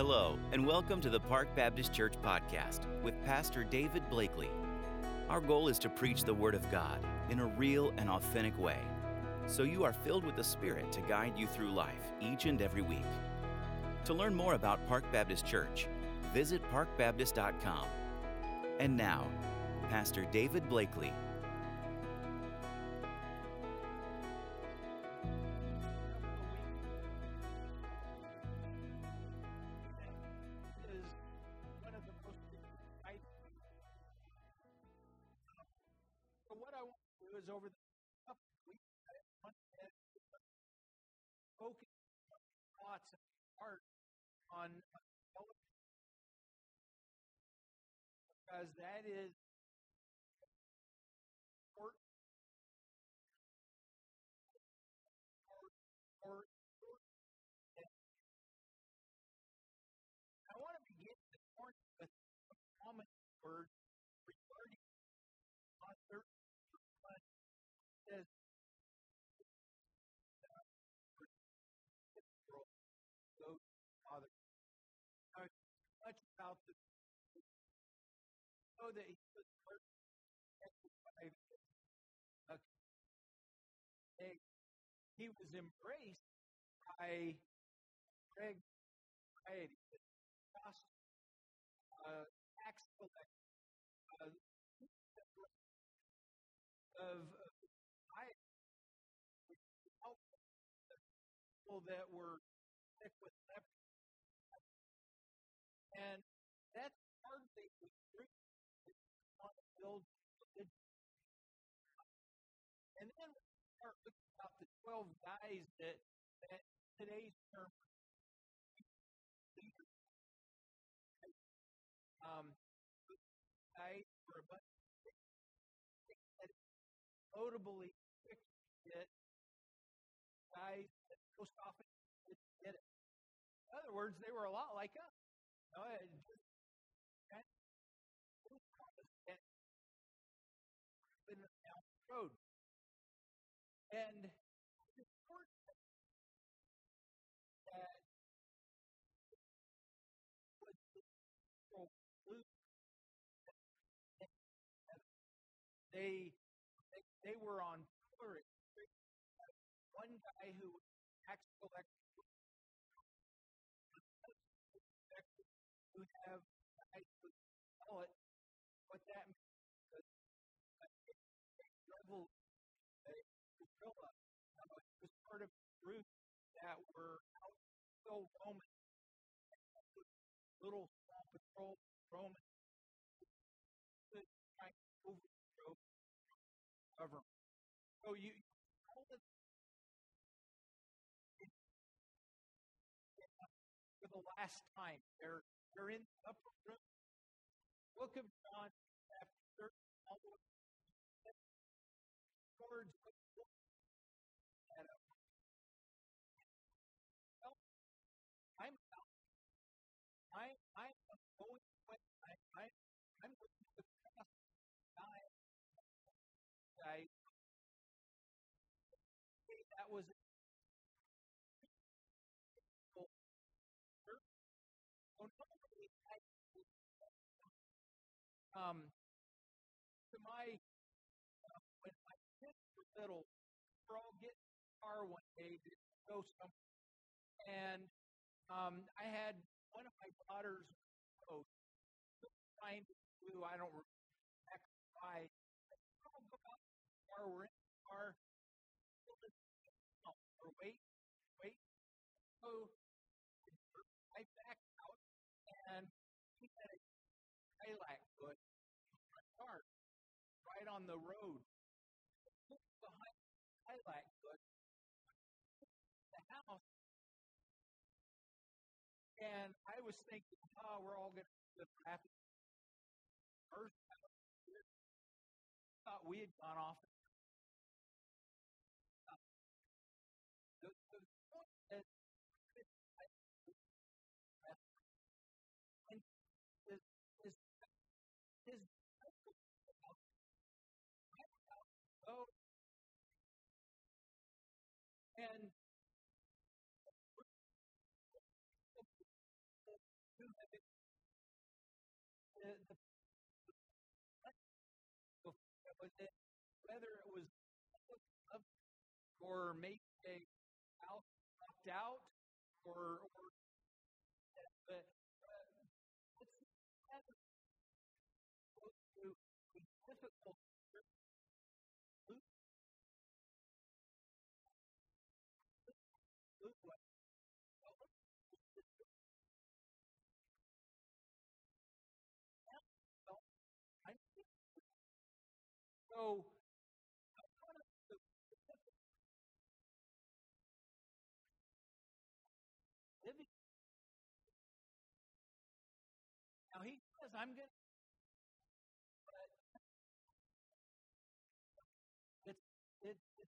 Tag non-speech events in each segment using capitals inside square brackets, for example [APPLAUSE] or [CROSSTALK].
Hello, and welcome to the Park Baptist Church podcast with Pastor David Blakely. Our goal is to preach the Word of God in a real and authentic way, so you are filled with the Spirit to guide you through life each and every week. To learn more about Park Baptist Church, visit parkbaptist.com. And now, Pastor David Blakely. That is embraced by Craig 12 that, that today's term. Um, guys were a bunch of notably guys that most often get it. In other words, they were a lot like us. You know, so Roman, little small patrol Roman, to overthrow government. So you for the last time. They're they're in the upper room. Book of John, um, to my uh, when my kids were little, we're all getting in the car one day to go somewhere, and um, I had one of my daughters trying to do I don't remember why. I'll go out the car. We're in the car. The road. Behind the lilac bush, the house, and I was thinking, oh, we're all going to the traffic. First, thought we had gone off. Or maybe a house knocked out, or, or but uh, difficult So says, I'm going to. It's, it, it's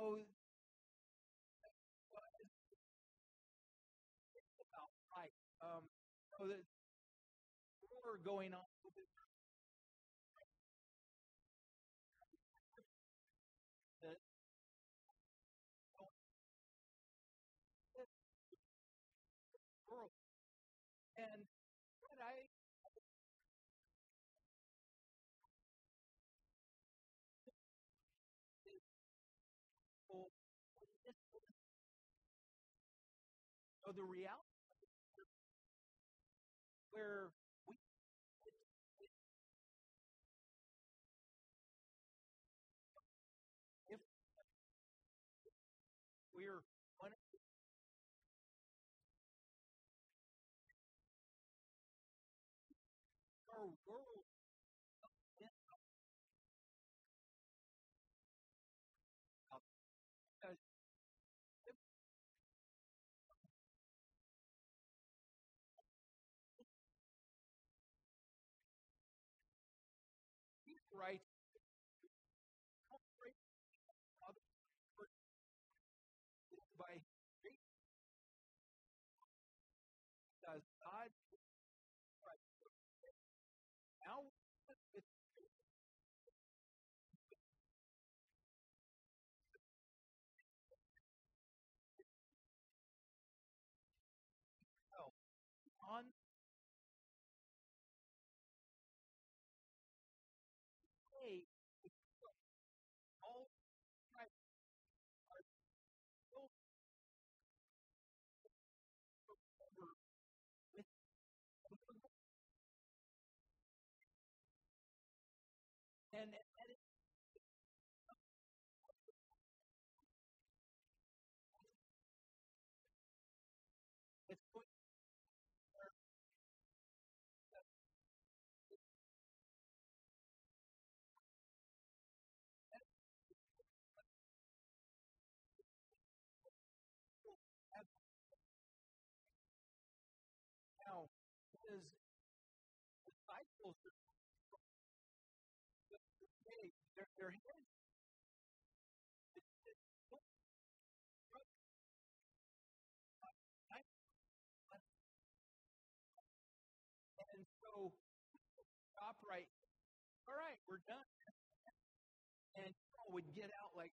you know about right um so there's war going on the reality where we if we're our world right their hands [LAUGHS] and so stop right all right we're done. And people would get out like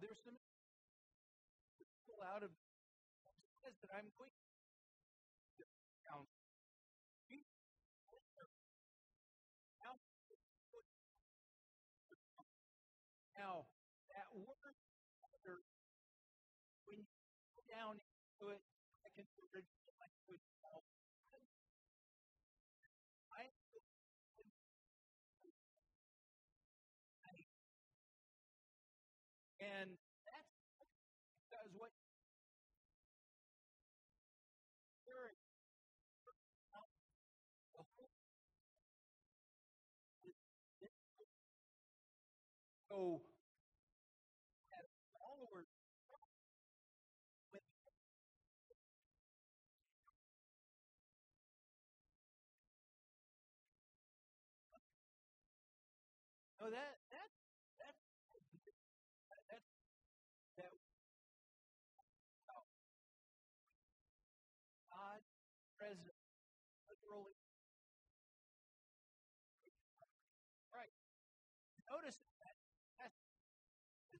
there's some out of says that I'm going so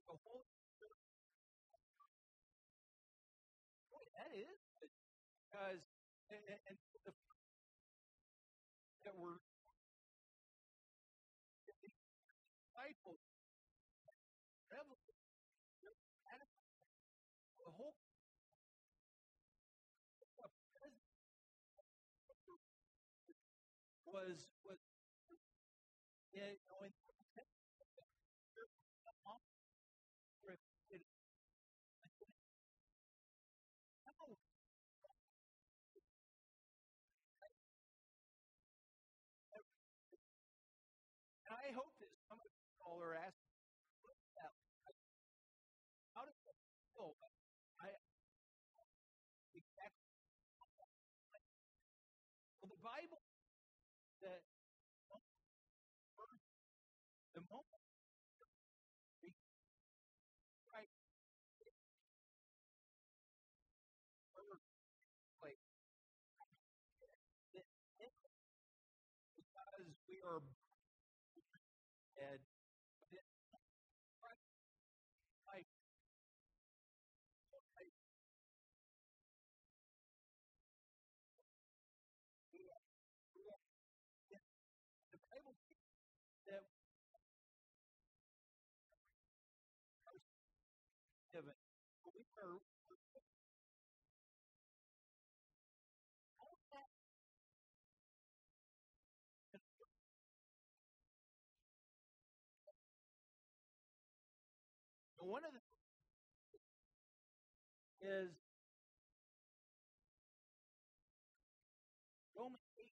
the Holy Spirit boy that is because and, and, are one of the is Roman 8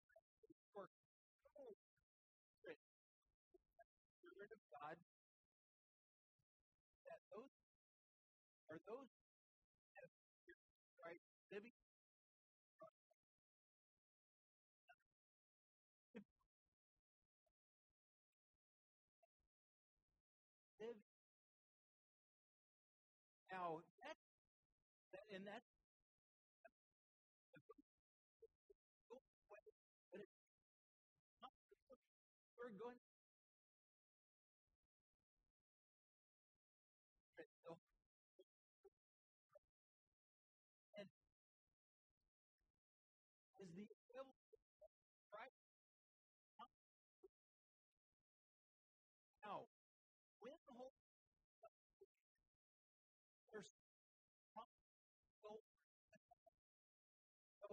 for of God. That those are those and that's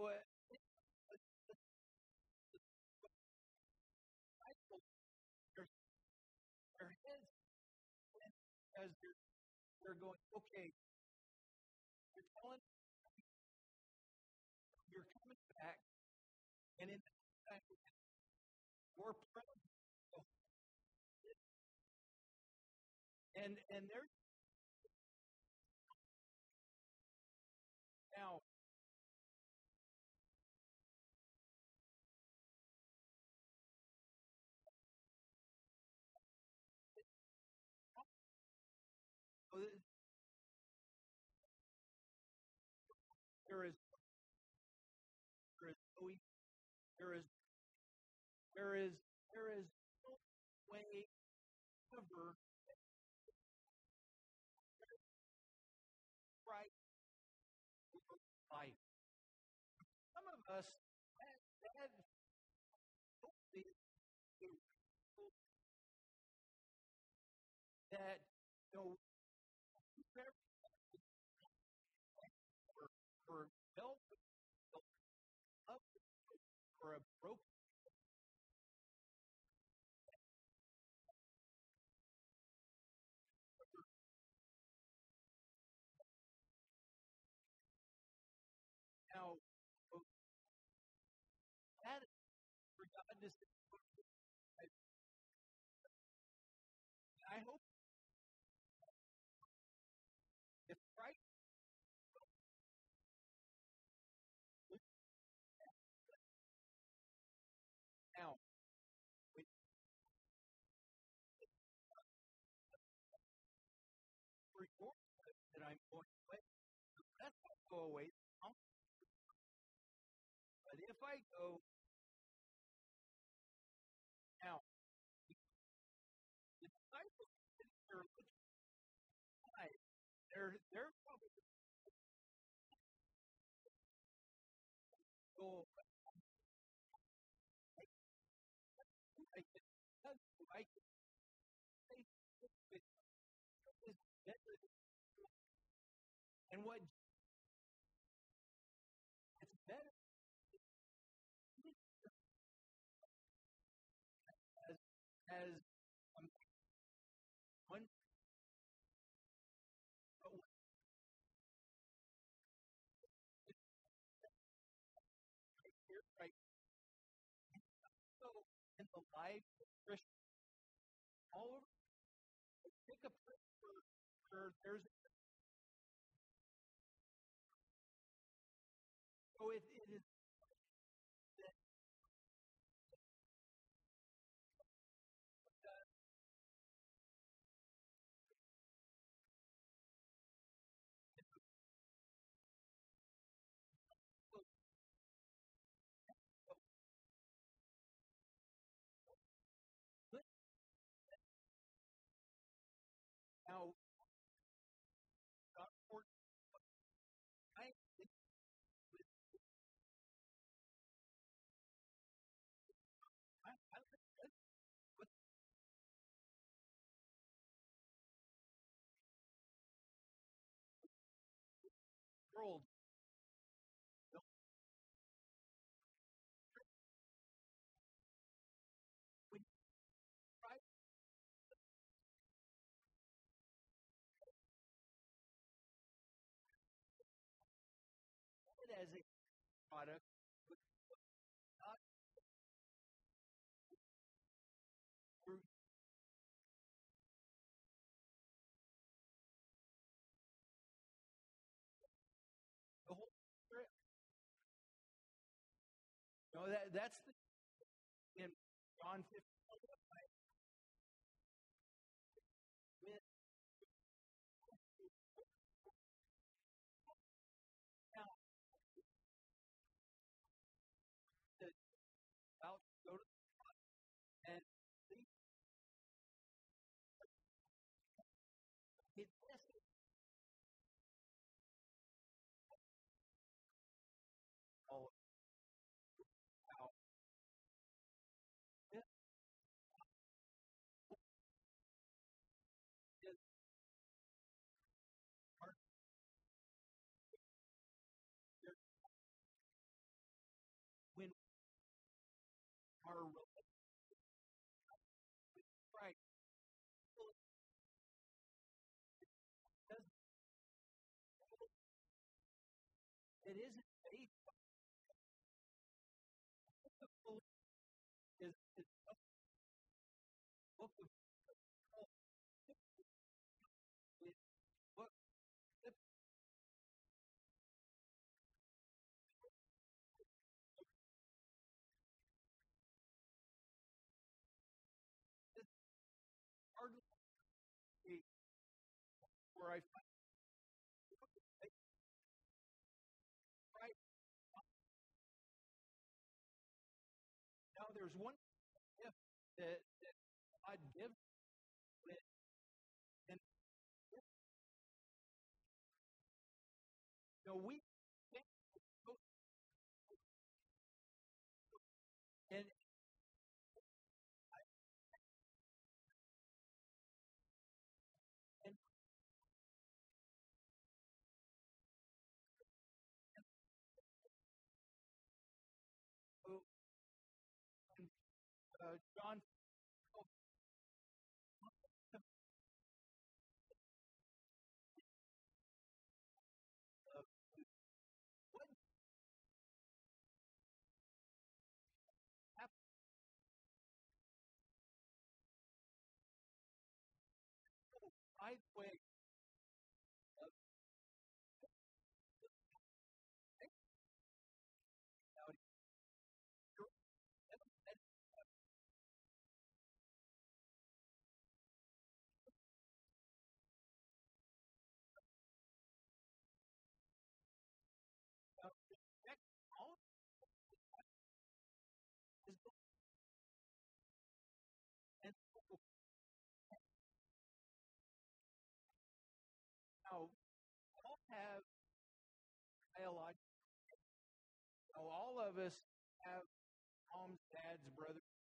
uh, their heads as they're, they're going, okay, you're telling you're coming back, and in that your presence, and and they're there is go away, but if I go, There's world. As a product That's the, in John 15, one gift that, that God gives with and you know, we of us have moms, dads, brothers.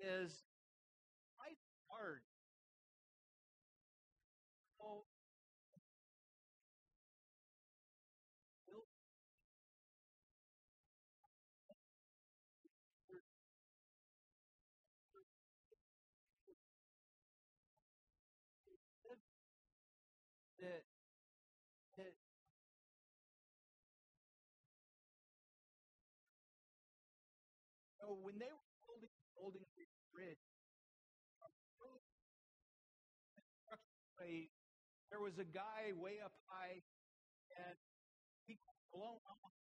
Is, life's hard. So, that that so when they were building Golden Gate Bridge, there was a guy way up high, and he got blown off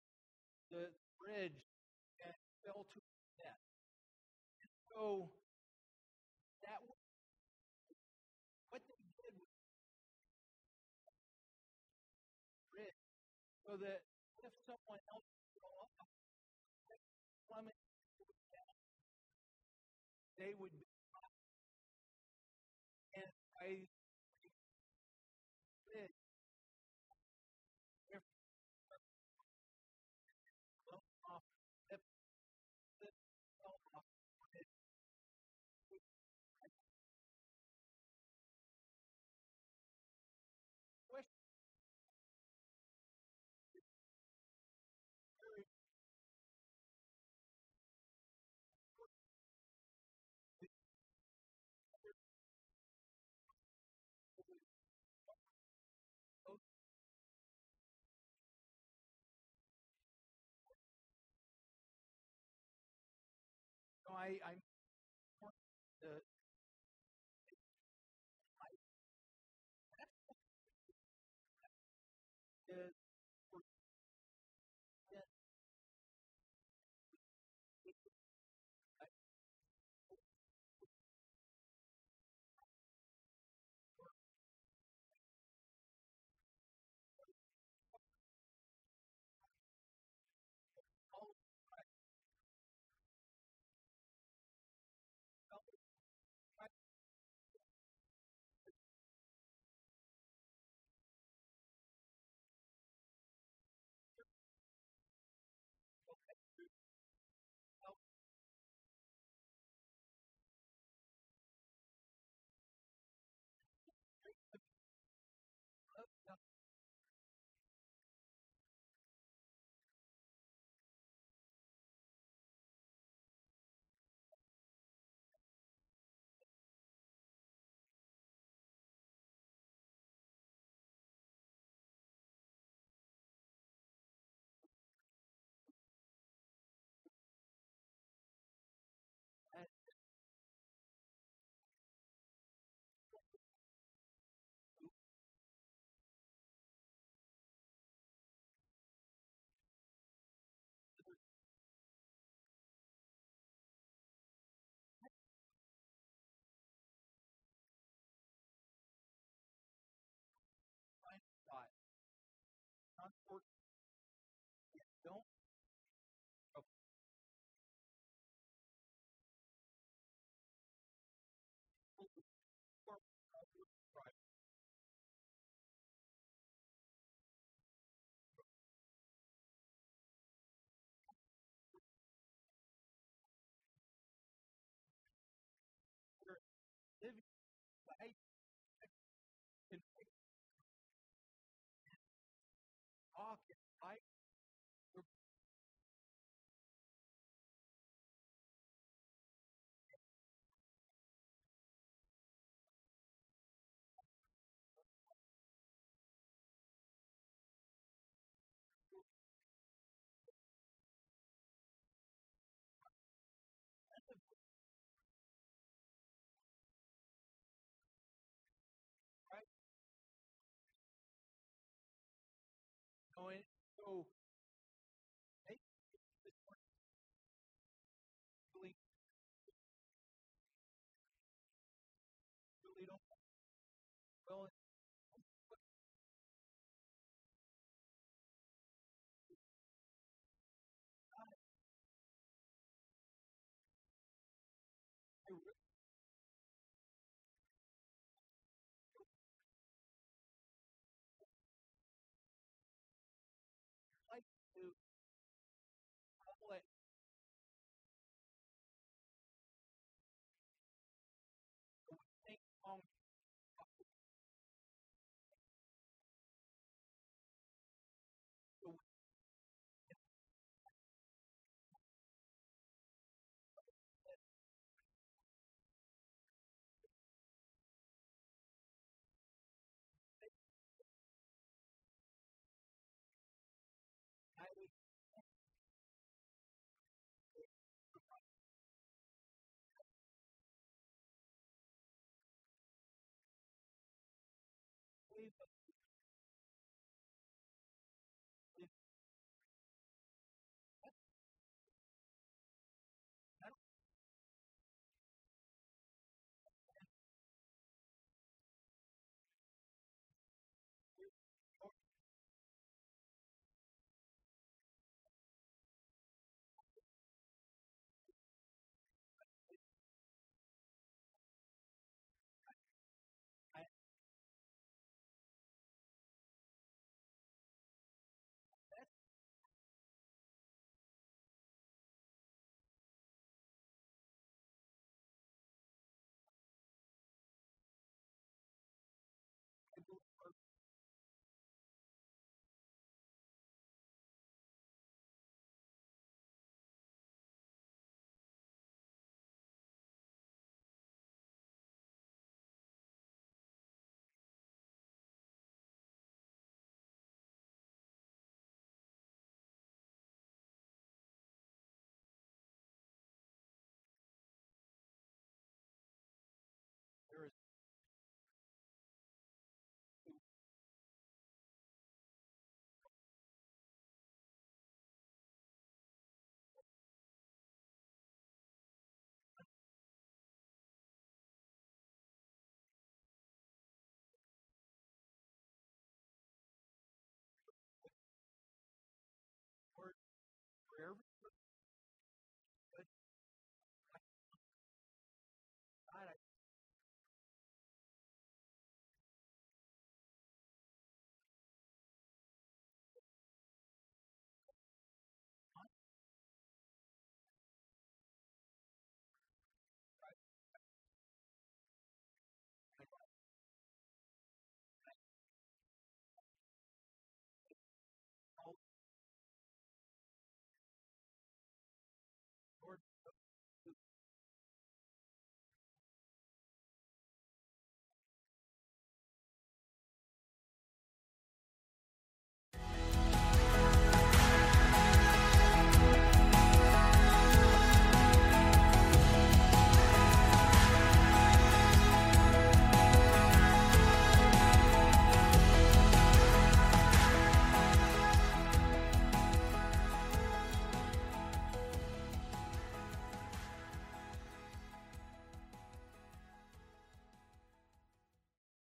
the bridge and fell to his death. And so that was, what they did was the bridge so that they would I, I'm so